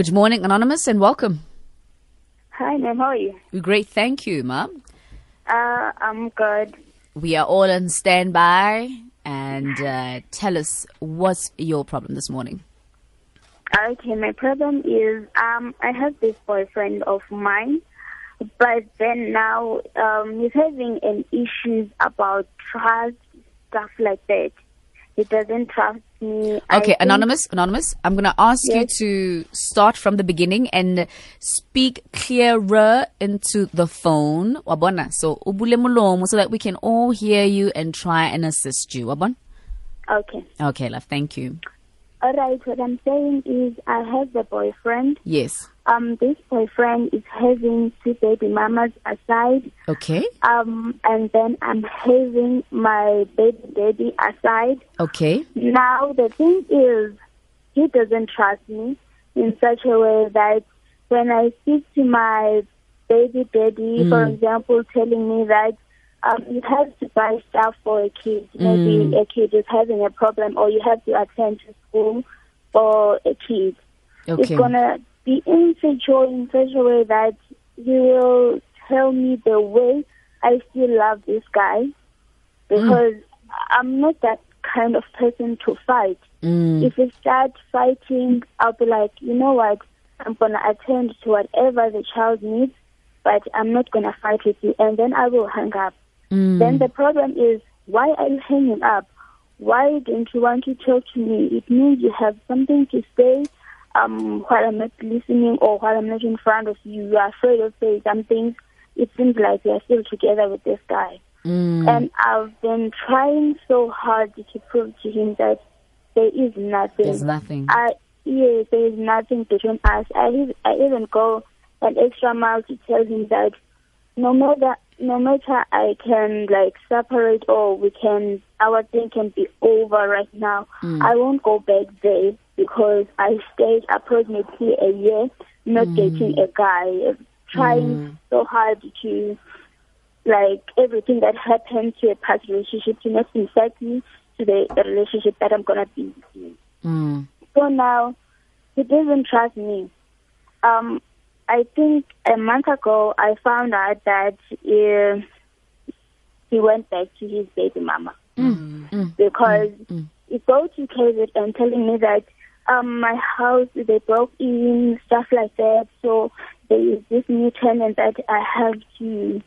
Good morning, Anonymous, and welcome. Hi, ma'am. How are you? We're great, thank you, ma'am. Uh, I'm good. We are all on standby, and uh, tell us what's your problem this morning. Okay, my problem is um, I have this boyfriend of mine, but then now um, he's having an issues about trust, stuff like that. He doesn't trust me. I Okay, think- Anonymous, Anonymous, I'm going to ask you to start from the beginning and speak clearer into the phone. Wabona, so ubule mulomo so that we can all hear you and try and assist you. Wabon? Okay. Okay, love, thank you. All right. What I'm saying is I have a boyfriend. Yes. Um, this boyfriend is having two baby mamas aside. Okay, Um, and then I'm having my baby daddy aside. okay. Now the thing is, he doesn't trust me in such a way that when I speak to my baby daddy, for example, telling me that um, you have to buy stuff for a kid, maybe a kid is having a problem, or you have to attend to school for a kid, it's gonna be insecure in such a way that he will tell me the way I still love this guy because I'm not that kind of person to fight. Mm. If we start fighting, I'll be like, you know what? I'm gonna attend to whatever the child needs, but I'm not gonna fight with you, and then I will hang up. Mm. Then the problem is, why are you hanging up? Why don't you want to talk to me? It means you have something to say um, while I'm not listening or while I'm not in front of you. You are afraid of saying something. It seems like we are still together with this guy. Mm. And I've been trying so hard to prove to him that there is nothing. There's nothing. I yeah, there is nothing between us. I I even go an extra mile to tell him that no matter no matter I can like separate or we can our thing can be over right now. I won't go back there because I stayed approximately a year not mm. dating a guy, trying mm. so hard to like everything that happened to a past relationship to not infect me to the, the relationship that I'm gonna be in. Mm. So now he doesn't trust me. Um, I think a month ago I found out that uh, he went back to his baby mama. Mm. Because he go to KZ and telling me that um, my house they broke in stuff like that. So there is this new tenant that I have to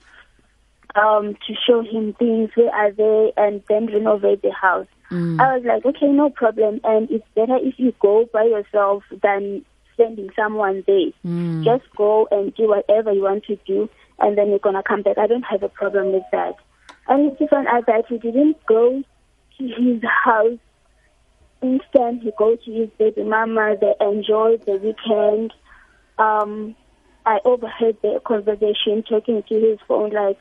um, to show him things where are they and then renovate the house. I was like, okay, no problem. And it's better if you go by yourself than sending someone there. Just go and do whatever you want to do, and then you're gonna come back. I don't have a problem with that. And he found out that he didn't go to his house. Instead, he go to his baby mama. They enjoy the weekend. Um, I overheard the conversation talking to his phone like,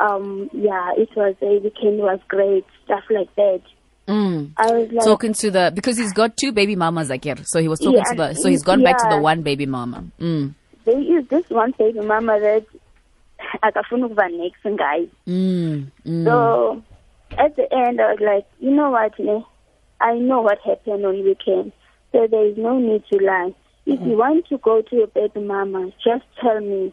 um, yeah, it was a weekend was great, stuff like that. Mm. I was like, Talking to the because he's got two baby mamas like here, so he was talking Yeah, to the so he's gone back to the one baby mama. Mm. there is this one baby mama that akafuna ukuba next guys. Mm. Mm. So at the end, I was like, you know what, ne? I know what happened on weekend, so there is no need to lie. If you mm-hmm. want to go to your baby mama, just tell me.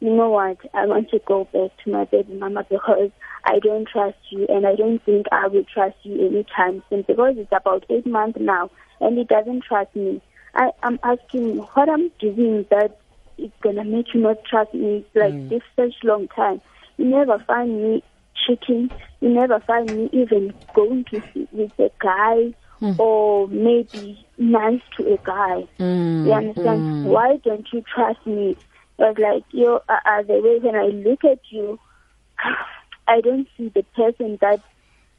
You know what? I want to go back to my baby mama because I don't trust you, and I don't think I will trust you anytime soon because it's about eight months now, and he doesn't trust me. I am asking what I'm doing that it's gonna make you not trust me like mm. this such long time. You never find me cheating. You never find me even going to sleep with a guy or maybe nice to a guy. Mm. You understand? Why don't you trust me? But like you, uh, uh, the way when I look at you, I don't see the person that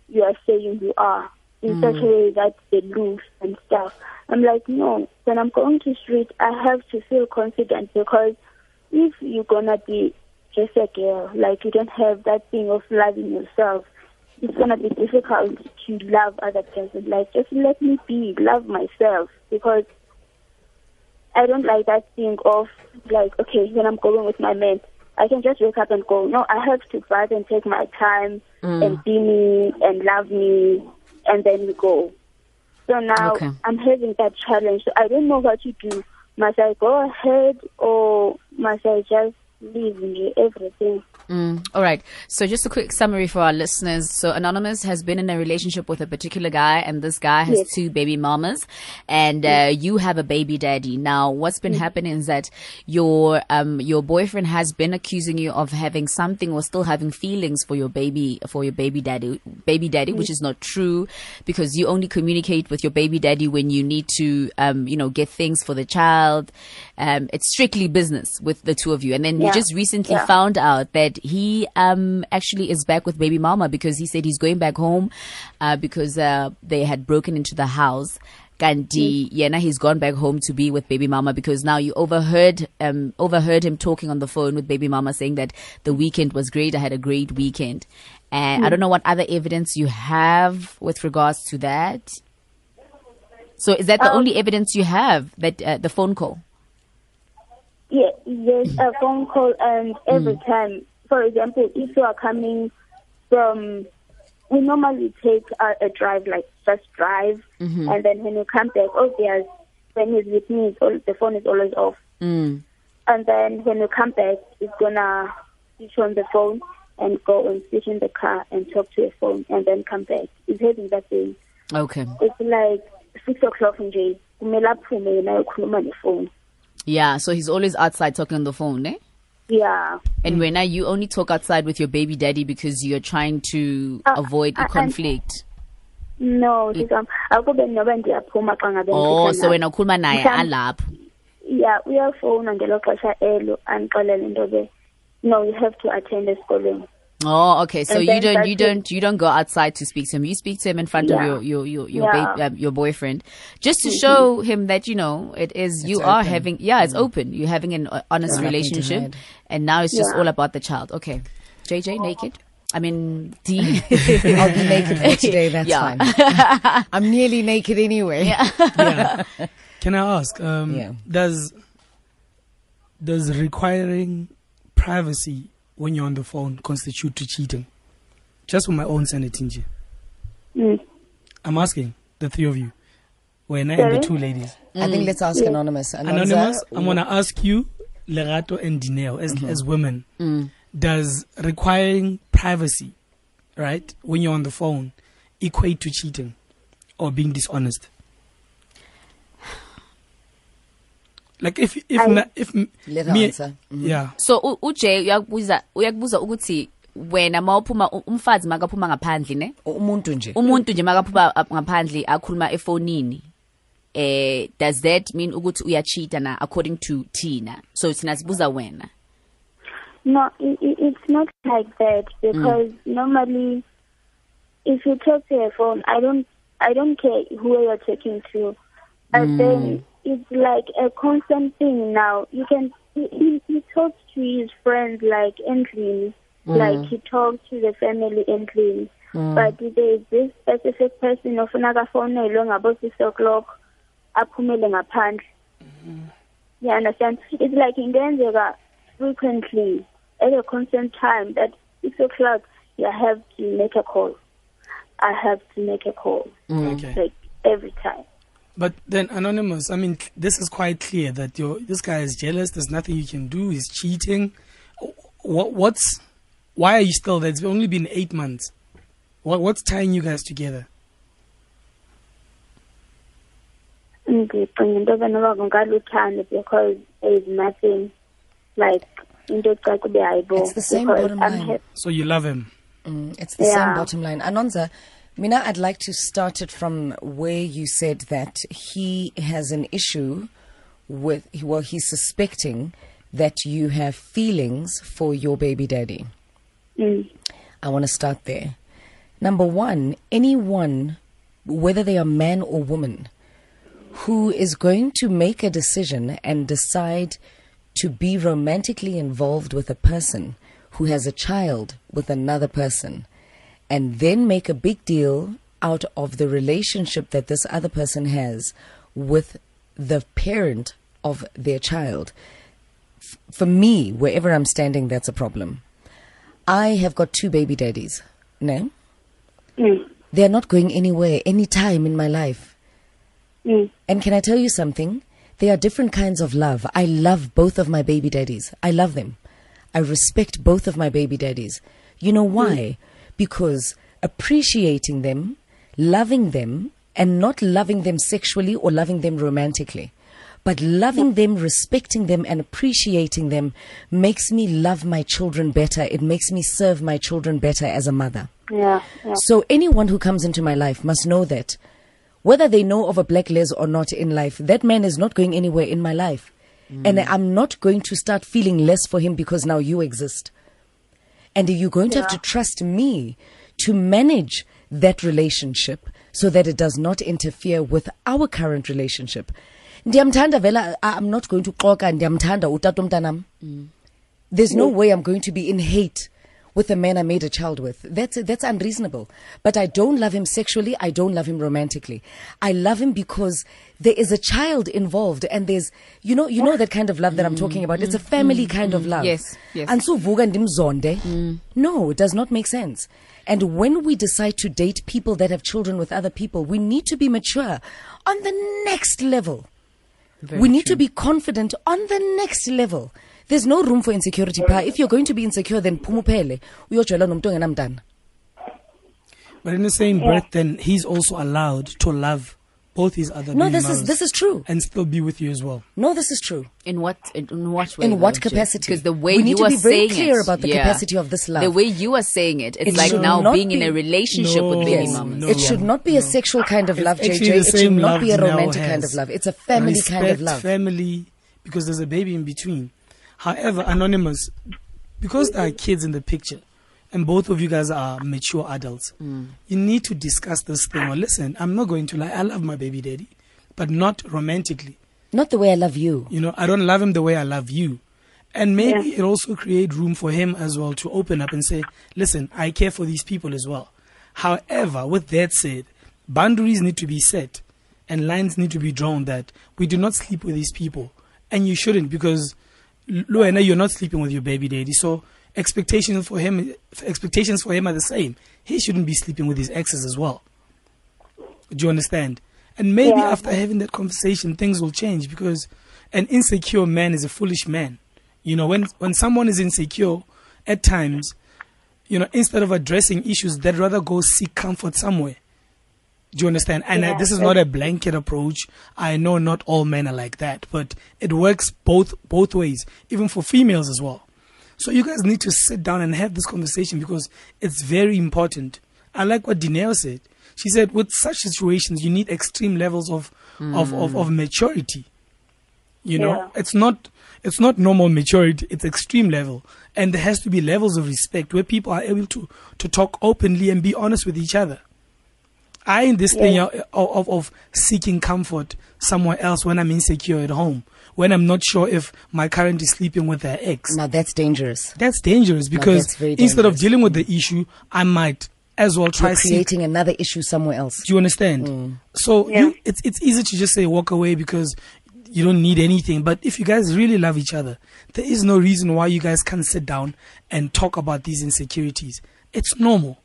you are saying you are in such a way that they lose and stuff. I'm like, no. When I'm going to street, I have to feel confident because if you're gonna be just a girl, like you don't have that thing of loving yourself, it's gonna be difficult to love other person. Like just let me be, love myself because I don't like that thing of like, okay, when I'm going with my man, I can just wake up and go. No, I have to fight and take my time mm. and be me and love me, and then we go. So now Okay. I'm having that challenge. So I don't know what to do must I go ahead or must I just leave me everything? Mm, all right. So just a quick summary for our listeners. So Anonymous has been in a relationship with a particular guy and this guy has Yes. two baby mamas and uh, you have a baby daddy. Now what's been happening is that your um your boyfriend has been accusing you of having something or still having feelings for your baby for your baby daddy baby daddy which is not true because you only communicate with your baby daddy when you need to um you know get things for the child. Um it's strictly business with the two of you and then you Yeah. just recently Yeah. found out that he um actually is back with baby mama because he said he's going back home uh, because uh, they had broken into the house. Kanti yena he's gone back home to be with baby mama because now you overheard um overheard him talking on the phone with baby mama saying that the weekend was great. I had a great weekend. And i don't know what other evidence you have with regards to that. So is that the Um, only evidence you have that uh, the phone call? Yeah, yes, a phone call and every time. For example, if you are coming from, we normally take a, a drive, like just drive, and then when you come back, obvious, when he's with me, it's all, the phone is always off. mm. And then when you come back, it's gonna switch on the phone and go and switch in the car and talk to a phone and then come back. It's having that thing. okay It's like six o'clock. Kumele aphume yena ayokhuluma nefone. yeah so he's always outside talking on the phone eh Yeah. And when are you only talk outside with your baby daddy because you're trying to Uh, avoid a conflict. No, akube noba ndiyaphuma xa ngabe Oh, so wena ukhuluma naye alapho. Yeah, uyafona ngelo xesha elo andixelele into be no you have to attend the esikolweni. Oh, okay. So And you don't you don't you don't go outside to speak to him. You speak to him in front of your your your your, Yeah. babe, um, your boyfriend, just to show him that you know it is you are having yeah it's open. You're having an uh, honest Nothing to relationship, and now it's just Yeah. all about the child. Okay, JJ naked. I mean D. I'll be naked for today. That's Yeah. fine. I'm nearly naked anyway. yeah. Can I ask? Um, Yeah. Does does requiring privacy when you're on the phone constitute to cheating? Just for my own sanity. Mm. I'm asking the three of you, when and Sorry? the two ladies. I think let's ask Yeah. anonymous. Anonza, Anonymous, I'm gonna ask you, Lerato and Dineo, as Mm-hmm. as women, Mm. does requiring privacy, right, when you're on the phone, equate to cheating or being dishonest? Like if if I- ma- if Let me, answer. Mhm. yeah, So uJ uyakubuza uyakubuza ukuthi wena mawuphuma umfazi makaphuma ngaphandle ne? Umuntu nje. umuntu nje makaphuma ngaphandle akhuluma efonini. Eh does that mean ukuthi uyacheata na according to Tina? So thina sibuza wena. No, it, it, it's not like that because normally, if you talk to a phone, I don't, I don't care who you're talking to, and then it's like a constant thing now. You can he, he, talks to his friends like endlini, mm. like he talks to the family endlini. Mm. But there's this specific person ofuna kafonelwe ngabo six o'clock aphumele ngaphandle. Mm-hmm. You understand? It's like in ingenzeka frequently at a constant time that six o'clock you have to make a call. I have to make a call mm. okay. like every time. But then anonymous, I mean, this is quite clear that your this guy is jealous. There's nothing you can do. He's cheating. What what's why are you still there? It's only been eight months. What what's tying you guys together? Ndicinga into benoba kungaluthando because there is nothing like into xa kube hayibo It's the same because bottom I'm line. So you love him. Mm, it's the same bottom line. Anonza, Mina, I'd like to start it from where you said that he has an issue with, well, he's suspecting that you have feelings for your baby daddy. Mm. I want to start there. Number one, anyone, whether they are man or woman, who is going to make a decision and decide to be romantically involved with a person who has a child with another person and then make a big deal out of the relationship that this other person has with the parent of their child. F- For me, wherever I'm standing, that's a problem. I have got two baby daddies. No? Mm. They're not going anywhere anytime in my life. Mm. And can I tell you something? There are different kinds of love. I love both of my baby daddies. I love them. I respect both of my baby daddies. You know why? Because appreciating them, loving them, and not loving them sexually or loving them romantically, but loving them, respecting them, and appreciating them makes me love my children better. It makes me serve my children better as a mother. Yeah. yeah. So anyone who comes into my life must know that whether they know of a black les or not in life, that man is not going anywhere in my life. Mm. And I'm not going to start feeling less for him because now you exist. And you're going to have to trust me to manage that relationship so that it does not interfere with our current relationship. Ndiyamthanda vela I'm not going to xoka ndiyamthanda utata umntanam. Mm. There's no way I'm going to be in hate with the man I made a child with. That's that's unreasonable. But I don't love him sexually. I don't love him romantically. I love him because there is a child involved, and there's you know you know that kind of love that I'm mm. talking about. It's a mm. family mm. kind of love. Yes, yes. And so vuga ndimzonde. No, it does not make sense. And when we decide to date people that have children with other people, we need to be mature on the next level. Very we need to be confident on the next level. There's no room for insecurity. Pa. If you're going to be insecure, then phumuphele uyojwayela nomuntu ongenamntana. But in the same breath, then he's also allowed to love both his other No, this is this is true. and still be with you as well. No, this is true. In what in, in what way? In what capacity? Because the way We need you to are be very saying clear it, about the yeah. capacity of this love. The way you are saying it, it's It like now not being in a relationship with baby No, mamas. no. it should not be a sexual kind of It's love, actually JJ. It should not be a romantic kind of love. It's a family kind of Respect love. family, because there's a baby in between. However, anonymous, because there are kids in the picture, and both of you guys are mature adults, Mm. you need to discuss this thing. Or listen, I'm not going to lie. I love my baby daddy, but not romantically. Not the way I love you. You know, I don't love him the way I love you. And maybe it also create room for him as well to open up and say, listen, I care for these people as well. However, with that said, boundaries need to be set and lines need to be drawn that we do not sleep with these people. And you shouldn't because Luena, you're not sleeping with your baby daddy. So expectations for him expectations for him are the same. He shouldn't be sleeping with his exes as well. Do you understand? And maybe Yeah. after having that conversation, things will change because an insecure man is a foolish man. You know, when when someone is insecure, at times, you know, instead of addressing issues, they'd rather go seek comfort somewhere. Do you understand? And uh, Yeah. this is not a blanket approach. I know not all men are like that, but it works both both ways, even for females as well. So you guys need to sit down and have this conversation because it's very important. I like what Dineo said. She said, with such situations, you need extreme levels of of, of, of maturity. You know, Yeah. it's not it's not normal maturity; it's extreme level, and there has to be levels of respect where people are able to to talk openly and be honest with each other. I in this thing of, of of seeking comfort somewhere else when I'm insecure at home, when I'm not sure if my current is sleeping with their ex. Now that's dangerous. That's dangerous because that's very instead of dealing with the issue, I might as well try You're seek creating another issue somewhere else. do you understand? Mm. So Yeah. you, it's it's easy to just say walk away because you don't need anything. But if you guys really love each other, there is no reason why you guys can't sit down and talk about these insecurities. It's normal.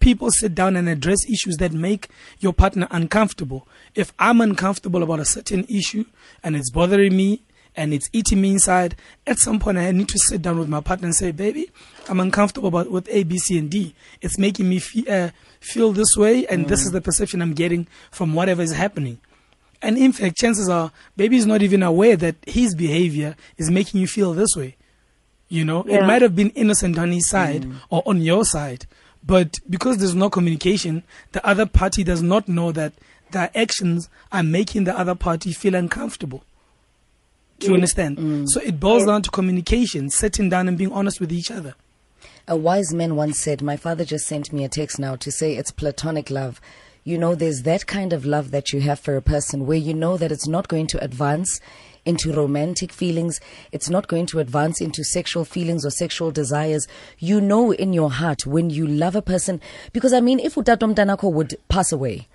People sit down and address issues that make your partner uncomfortable. If I'm uncomfortable about a certain issue and it's bothering me and it's eating me inside, at some point I need to sit down with my partner and say, baby, I'm uncomfortable about with A, B, C, and D. It's making me fe- uh, feel this way, and this is the perception I'm getting from whatever is happening. And in fact, chances are, baby is not even aware that his behavior is making you feel this way. You know, it might have been innocent on his side or on your side, but because there's no communication, the other party does not know that their actions are making the other party feel uncomfortable. Do you mm. understand? Mm. So it boils oh. down to communication, sitting down and being honest with each other. A wise man once said, My father just sent me a text now to say it's platonic love. You know, there's that kind of love that you have for a person where you know that it's not going to advance into romantic feelings, it's not going to advance into sexual feelings or sexual desires. You know in your heart when you love a person, because I mean, if Utatom Danako would pass away,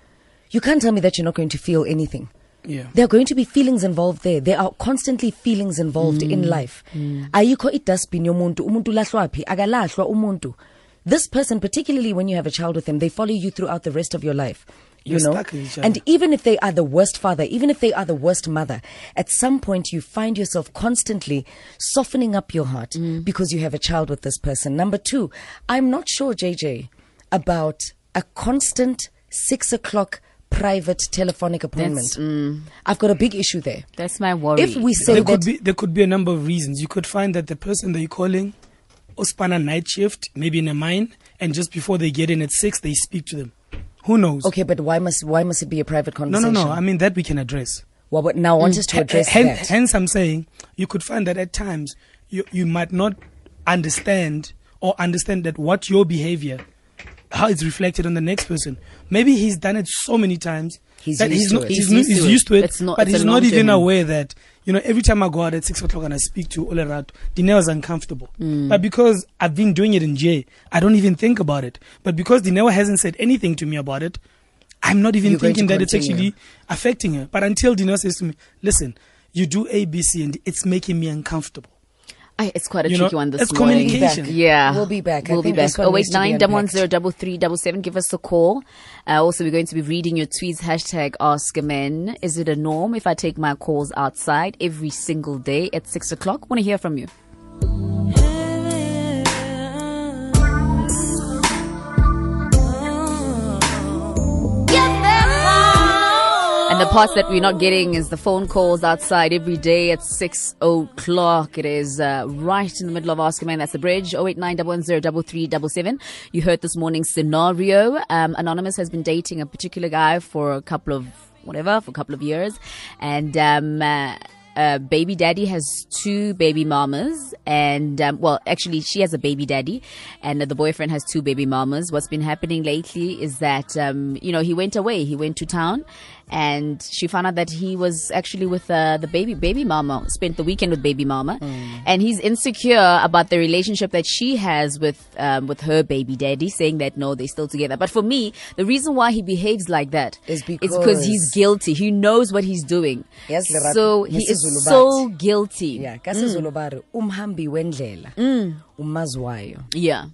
you can't tell me that you're not going to feel anything. Yeah. There are going to be feelings involved there. There are constantly feelings involved in mm. life. Mm. Ayikho i-dustbin yomuntu, umuntu lahlwa phi, akalahlwa umuntu. This person, particularly when you have a child with them, they follow you throughout the rest of your life. You You're know, stuck with each other. and even if they are the worst father, even if they are the worst mother, at some point you find yourself constantly softening up your heart Mm. because you have a child with this person. Number two, I'm not sure, JJ, about a constant six o'clock private telephonic appointment. I've got a big issue there. That's my worry. If we say there that could be there could be a number of reasons. You could find that the person that you're calling Ospana night shift, maybe in a mine, and just before they get in at six, they speak to them. Who knows? okay, but why must why must it be a private conversation? no, no. No. I mean that we can address. Well, but now I want us to address hence, that. hence, I'm saying you could find that at times you you might not understand or understand that what your behavior, how it's reflected on the next person. Maybe he's done it so many times He's that used he's to not it. he's, He's nu- used to it. used to it, It's not- but it's he's not norm even him. aware that you know every time I go out at six o'clock and I speak to Olerato, Dineo is uncomfortable. Mm. But because I've been doing it in J, I don't even think about it. But because Dineo hasn't said anything to me about it, I'm not even You're thinking that it's actually affecting her. But until Dineo says to me, "Listen, you do A, B, C, and it's making me uncomfortable." Ay, it's quite a You know, tricky one this it's morning. communication. Yeah, We'll be back. We'll be back. this one Oh wait, needs to be nine double one unpacked. zero double three double seven. Give us a call. Uh, also, we're going to be reading your tweets. Hashtag Ask a Man. Is it a norm if I take my calls outside every single day at six o'clock? Want to hear from you. And the part that we're not getting is the phone calls outside every day at 6 o'clock. It is uh, right in the middle of a Man. That's the bridge. 0891103377. You heard this morning's scenario. Um, Anonymous has been dating a particular guy for a couple of, whatever, for a couple of years. And, um, uh, uh, baby daddy has two baby mamas and um, well actually she has a baby daddy and the boyfriend has two baby mamas. What's been happening lately is that um, you know he went away. He went to town and she found out that he was actually with uh, the baby baby mama spent the weekend with baby mama. And he's insecure about the relationship that she has with um, with her baby daddy saying that no they're still together. But for me the reason why he behaves like that Is it's because he's guilty. He knows what he's doing. Yes, so he Mrs. so guilty. Yeah kasizulu bari mm. umhambi wendlela mm. umazwayo. Yeah.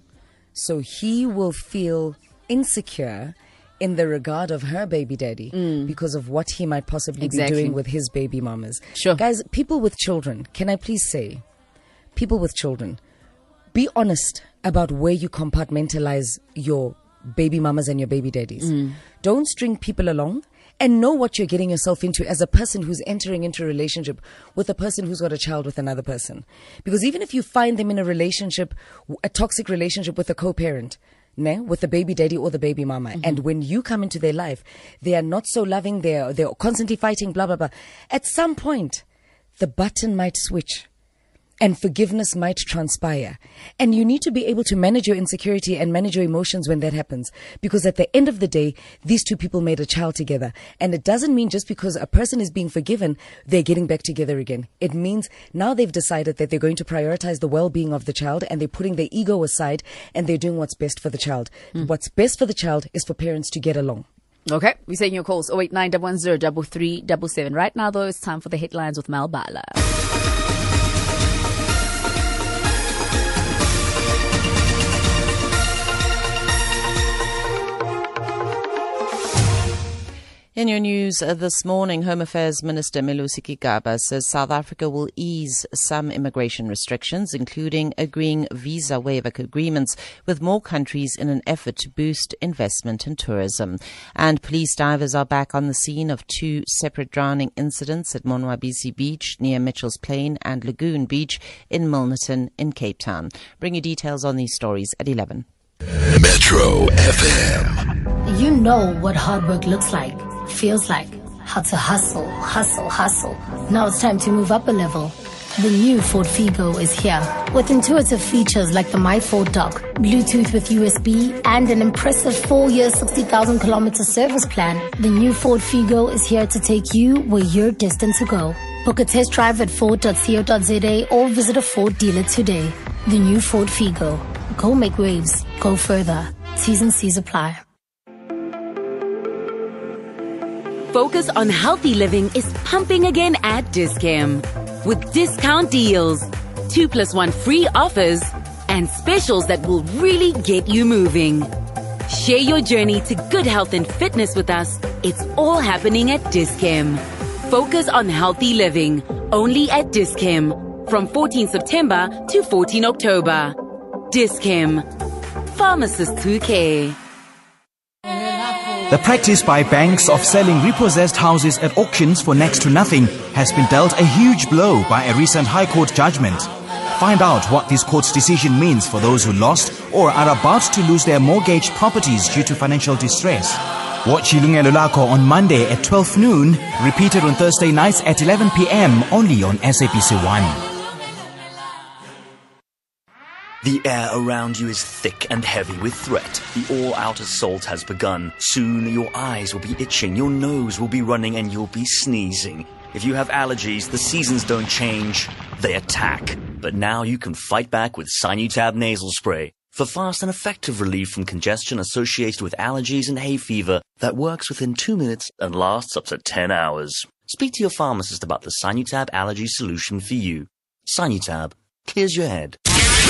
So he will feel insecure in the regard of her baby daddy mm. because of what he might possibly Exactly. be doing with his baby mamas. Sure. guys people with children can i please say people with children be honest about where you compartmentalize your baby mamas and your baby daddies. Don't string people along and know what you're getting yourself into as a person who's entering into a relationship with a person who's got a child with another person. Because even if you find them in a relationship, a toxic relationship with a co-parent, ne, with the baby daddy or the baby mama, mm-hmm. and when you come into their life, they are not so loving, they're, they're constantly fighting, blah, blah, blah. At some point, the button might switch and forgiveness might transpire. And you need to be able to manage your insecurity and manage your emotions when that happens. Because at the end of the day, these two people made a child together. And it doesn't mean just because a person is being forgiven, they're getting back together again. It means now they've decided that they're going to prioritize the well-being of the child and they're putting their ego aside and they're doing what's best for the child. Hmm. What's best for the child is for parents to get along. Okay, we're taking your calls. 0891103377. Right now, though, it's time for the headlines with Mal Bala. In your news uh, this morning, Home Affairs Minister Malusi Gigaba says South Africa will ease some immigration restrictions, including agreeing visa waiver agreements with more countries in an effort to boost investment and tourism. And police divers are back on the scene of two separate drowning incidents at Monwabisi Beach near Mitchell's Plain and Lagoon Beach in Milnerton in Cape Town. Bring you details on these stories at 11. Metro FM. You know what hard work looks like, feels like, how to hustle, hustle, hustle. Now it's time to move up a level. The new Ford Figo is here with intuitive features like the My Ford Dock, Bluetooth with USB, and an impressive four-year, 60,000 kilometer service plan. The new Ford Figo is here to take you where you're destined to go. Book a test drive at Ford.co.za or visit a Ford dealer today. The new Ford Figo. Go make waves. Go further. T's and C's apply. Focus on healthy living is pumping again at Dischem with discount deals, two plus one free offers, and specials that will really get you moving. Share your journey to good health and fitness with us. It's all happening at Dischem. Focus on healthy living, only at Dischem. From 14 September to 14 October. Dischem. Pharmacists who care. The practice by banks of selling repossessed houses at auctions for next to nothing has been dealt a huge blow by a recent High Court judgment. Find out what this court's decision means for those who lost or are about to lose their mortgaged properties due to financial distress. Watch Ilungelo Lako on Monday at 12 noon, repeated on Thursday nights at 11 p.m. only on SABC 1. The air around you is thick and heavy with threat. The all-out assault has begun. Soon your eyes will be itching, your nose will be running, and you'll be sneezing. If you have allergies, the seasons don't change, they attack. But now you can fight back with Sinutab nasal spray. For fast and effective relief from congestion associated with allergies and hay fever that works within two minutes and lasts up to 10 hours. Speak to your pharmacist about the Sinutab allergy solution for you. Sinutab clears your head.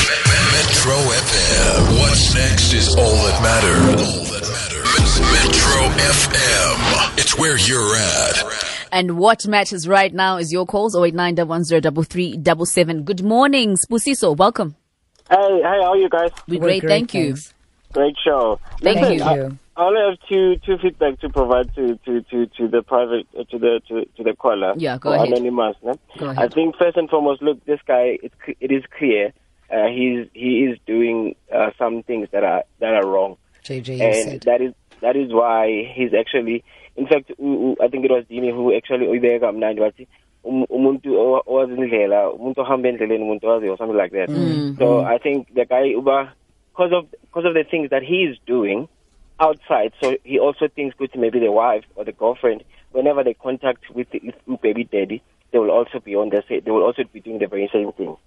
Metro FM. What's next is all that matters. All that matters. Metro FM. It's where you're at. And what matters right now is your calls 0891103377. Good morning, Sibusiso. Welcome. Hey, hey, how are you guys? We're great, great, thank you. thanks. Great show. Thank Thank you. you. I only have two two feedback to provide to to to, to the private uh, to the to, to the caller. Yeah, go ahead. Anonymous. No? Go I think first and foremost, look, this guy. It it is clear. Uh, he's he is doing uh, some things that are that are wrong, JJ, and said. that is that is why he's actually. In fact, I think it was Dini who actually uyibeka kamnandi wathi um- umuntu owazi indlela umuntu ohamba endleleni umuntu owaziyo or something like that. Mm. So I think the guy uba because of because of the things that he is doing outside, so he also thinks good to maybe the wife or the girlfriend. Whenever they contact with with baby daddy, they will also be on the same. They will also be doing the very same thing.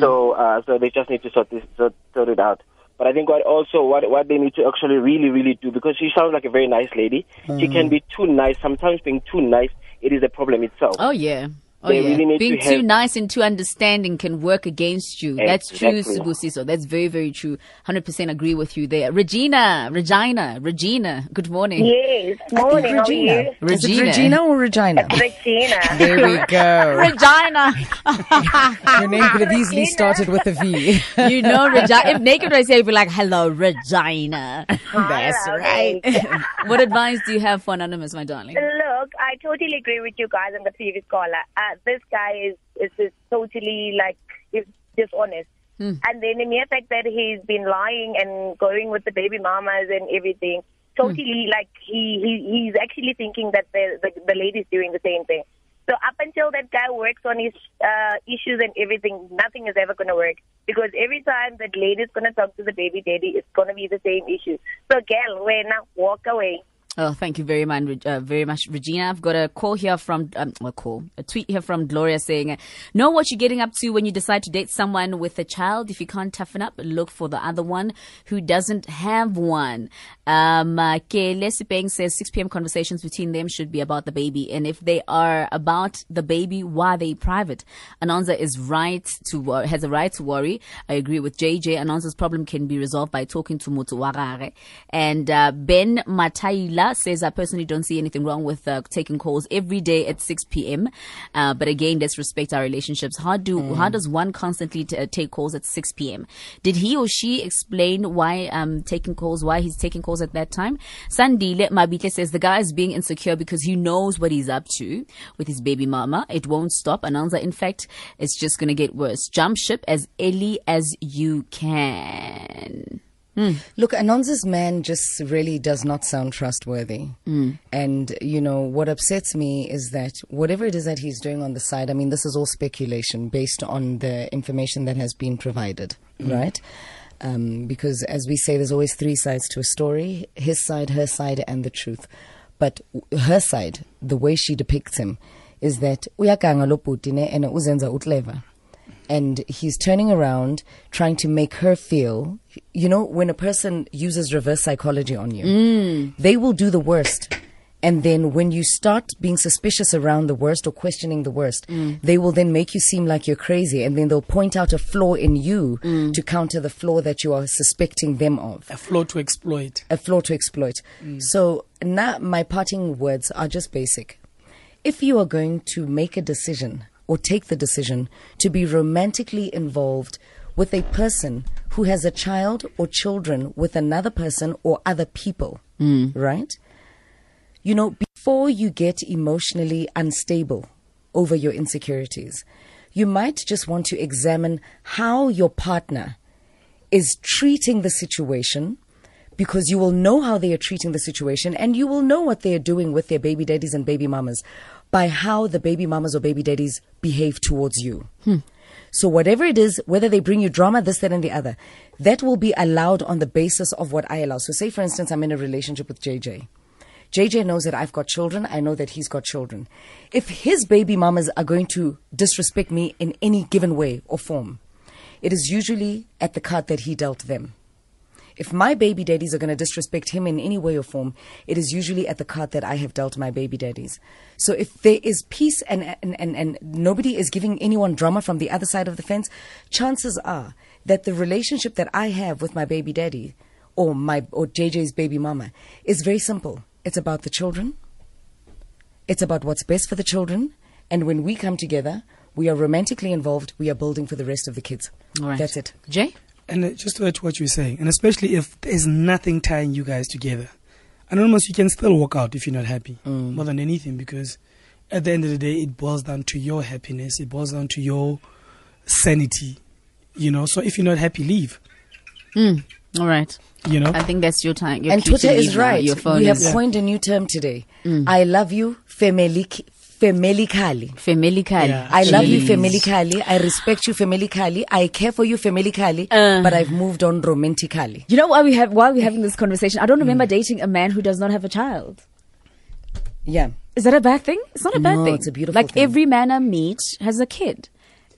So uh, so they just need to sort this sort, sort it out. But I think what also what what they need to actually really really do because she sounds like a very nice lady. She can be too nice. Sometimes being too nice, it is a problem itself. Oh, yeah. Oh, They yeah. really need Being to too have- nice and too understanding can work against you. That's true, Exactly. Sibusiso. That's very, very true. 100% agree with you there. Regina, Regina, Regina, good morning. Yes, morning. How? Regina. Is it Regina. Regina or Regina? Regina. There we go. Regina. Your name could have easily started with a V. you know, Regina. If naked was here, you'd be like, hello, Regina. That's right. what advice do you have for Anonymous, my darling? Look, I totally agree with you guys and the previous caller. Uh, this guy is, is is totally like is dishonest. And then the mere fact that he's been lying and going with the baby mamas and everything, totally like he, he he's actually thinking that the, the the lady's doing the same thing. So up until that guy works on his uh, issues and everything, nothing is ever going to work because every time that lady's going to talk to the baby daddy, it's going to be the same issue. So, girl, when now walk away. Oh, thank you very much, uh, very much, Regina. I've got a call here from, um, a call, a tweet here from Gloria saying, know what you're getting up to when you decide to date someone with a child. If you can't toughen up, look for the other one who doesn't have one. Um, uh, Kele says 6 p.m. conversations between them should be about the baby. And if they are about the baby, why are they private? Anonza is right to, has a right to worry. I agree with JJ. Anonza's problem can be resolved by talking to Mutuwarare. And, uh, Ben Mataila says, I personally don't see anything wrong with uh, taking calls every day at 6 p.m. Uh, but again, let's respect our relationships. How do, how does one constantly t- uh, take calls at 6 p.m.? Did he or she explain why, um, taking calls, why he's taking calls at that time? Sandile Mabite says the guy is being insecure because he knows what he's up to with his baby mama. It won't stop. Ananza, in fact, it's just going to get worse. Jump ship as early as you can. Mm. Look, Anonza's man just really does not sound trustworthy. Mm. And, you know, what upsets me is that whatever it is that he's doing on the side, I mean, this is all speculation based on the information that has been provided, mm. right? Um, because as we say, there's always three sides to a story his side, her side, and the truth. But her side, the way she depicts him, is that uyakanga lo and eh, uzenza utleva and he's turning around trying to make her feel you know when a person uses reverse psychology on you mm. they will do the worst. And then when you start being suspicious around the worst or questioning the worst, mm. they will then make you seem like you're crazy. And then they'll point out a flaw in you mm. to counter the flaw that you are suspecting them of. A flaw to exploit. a flaw to exploit. So now my parting words are just basic. If you are going to make a decision or take the decision to be romantically involved with a person who has a child or children with another person or other people, mm. right? You know, before you get emotionally unstable over your insecurities, you might just want to examine how your partner is treating the situation because you will know how they are treating the situation and you will know what they are doing with their baby daddies and baby mamas by how the baby mamas or baby daddies behave towards you. Hmm. So whatever it is, whether they bring you drama, this, that, and the other, that will be allowed on the basis of what I allow. So say, for instance, I'm in a relationship with JJ. JJ knows that I've got children. I know that he's got children. If his baby mamas are going to disrespect me in any given way or form, it is usually at the card that he dealt them. If my baby daddies are going to disrespect him in any way or form, it is usually at the card that I have dealt my baby daddies. So if there is peace and, and, and, and nobody is giving anyone drama from the other side of the fence, chances are that the relationship that I have with my baby daddy or my or JJ's baby mama is very simple. It's about the children. It's about what's best for the children. And when we come together, we are romantically involved. We are building for the rest of the kids. All right. That's it. Jay? And uh, just to add to what you're saying, and especially if there's nothing tying you guys together, Anonymous, you can still walk out if you're not happy, more than anything, because at the end of the day, it boils down to your happiness, it boils down to your sanity, you know. So if you're not happy, leave, Mm. All right. you know. I think that's your time. Your and Twitter is right. Your phone we have is Mm. coined a new term today. I love you, femelik, femelically. Femilically. Yeah. I love you, Jeez. femelically. I respect you, femelically. I care for you, femelically. Uh. but I've moved on romantically. You know why we have why we're having this conversation? I don't remember dating a man who does not have a child. Yeah. Is that a bad thing? It's not a bad No, thing. it's a beautiful Like thing. every man I meet has a kid.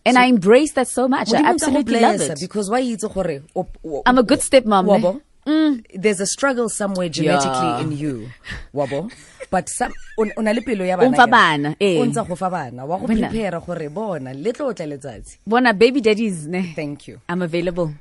And I embrace that so much. I Modimo tsa go absolutely love it. Because why itse gore o- o- I'm a good stepmom, Wabo. There's a struggle somewhere genetically Yeah. in you. Wabo. But some o o na le pelo ya bana. O bana, eh. O ntsa go fa bana. Wa go prepare gore bona le tlo tla letsatsi. Bona baby daddies, ne? Thank you. I'm available.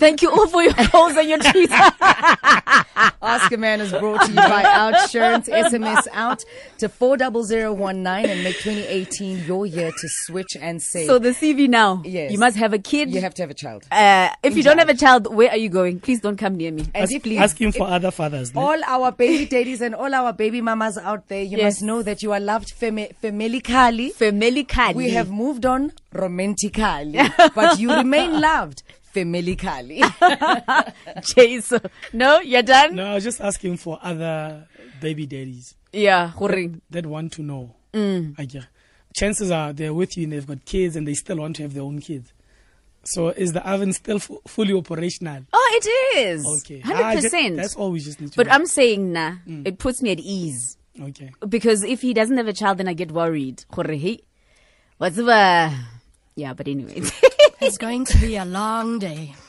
Thank you all for your calls and your tweets. Ask a Man is brought to you by Outsurance. SMS out to 40019 and make 2018 your year to switch and save. so the CV now. Yes. You must have a kid. you have to have a child. uh, if you don't have a child, where are you going? Please don't come near me. And Ask, please, asking for other fathers. ne? all our baby daddies and all our baby mamas out there, you Yes. must know that you are loved fami- familically. Femilically. We have moved on romantically, but you remain loved familically. Jason. No, you're done? No, I was just asking for other baby daddies Yeah, gore. that want to know. Mm. I get- Chances are they're with you and they've got kids and they still want to have their own kids. So is the oven still fu- fully operational? Oh, it is. Okay. Hundred Ah, ju- percent. That's all we just need to But know. I'm saying nah, it puts me at ease Okay. because if he doesn't have a child, then I get worried. Gore, hey, what's the? Yeah, but anyway. It's going to be a long day.